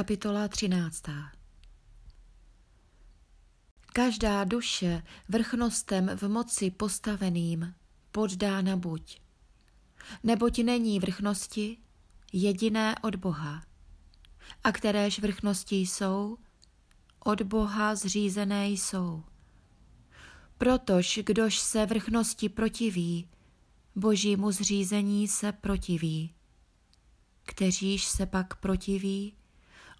Kapitola 13. Každá duše vrchnostem v moci postaveným poddána buď. Neboť není vrchnosti jediné od Boha. A kteréž vrchnosti jsou, od Boha zřízené jsou. Protož kdož se vrchnosti protiví, božímu zřízení se protiví. Kteříž se pak protiví,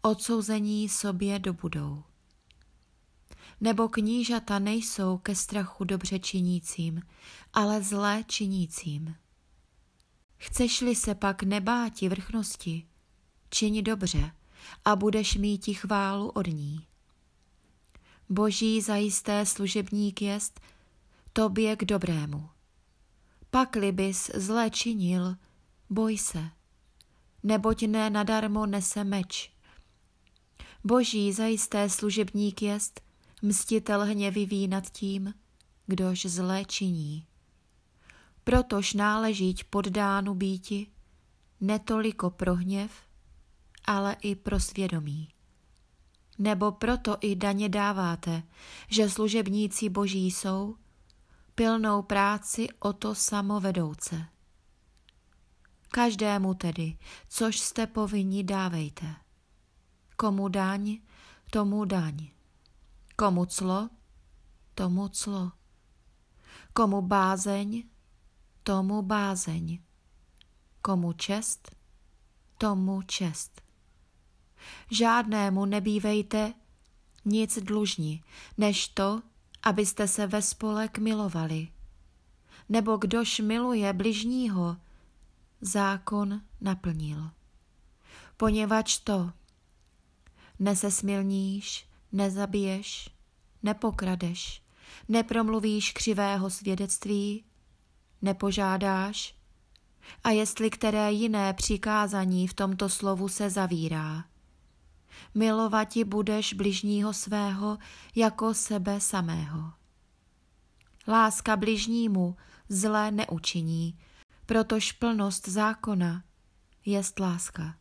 odsouzení sobě dobudou. Nebo knížata nejsou ke strachu dobře činícím, ale zlé činícím. Chceš-li se pak nebáti vrchnosti, čiň dobře a budeš mít chválu od ní. Boží zajisté služebník jest tobě k dobrému. Pakli bys zlé činil, boj se, neboť ne nadarmo nese meč. Boží zajisté služebník jest mstitel hněvivý nad tím, kdož zlé činí. Protož náležíť poddánu býti, netoliko pro hněv, ale i pro svědomí. Nebo proto i daně dáváte, že služebníci boží jsou, pilnou práci o to samovedouce. Každému tedy, což jste povinni, dávejte. Komu daň, tomu daň. Komu clo, tomu clo. Komu bázeň, tomu bázeň. Komu čest, tomu čest. Žádnému nebývejte nic dlužni, než to, abyste se ve spolek milovali. Nebo kdož miluje bližního, zákon naplnil. Poněvadž to nesesmilníš, nezabiješ, nepokradeš, nepromluvíš křivého svědectví, nepožádáš, a jestli které jiné přikázání v tomto slovu se zavírá. Milovati budeš bližního svého jako sebe samého. Láska bližnímu zlé neučiní, protož plnost zákona jest láska.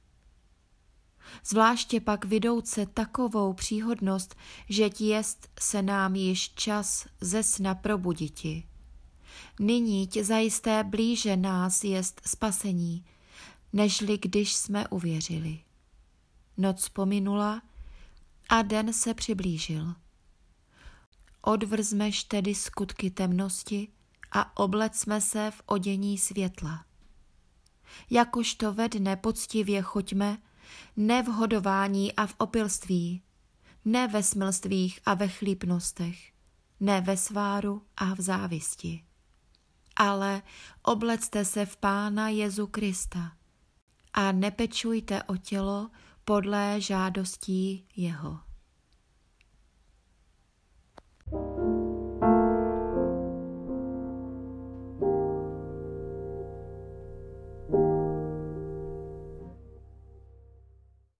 Zvláště pak vidouce takovou příhodnost, že ti jest se nám již čas ze sna probuditi. Nyní zajisté blíže nás jest spasení, nežli když jsme uvěřili. Noc pominula a den se přiblížil. Odvrzmeš tedy skutky temnosti a oblecme se v odění světla. Jakožto ve dne poctivě choďme, ne v hodování a v opilství, ne ve smilstvích a ve chlípnostech, ne ve sváru a v závisti. Ale oblecte se v Pána Jezu Krista a nepečujte o tělo podle žádostí Jeho.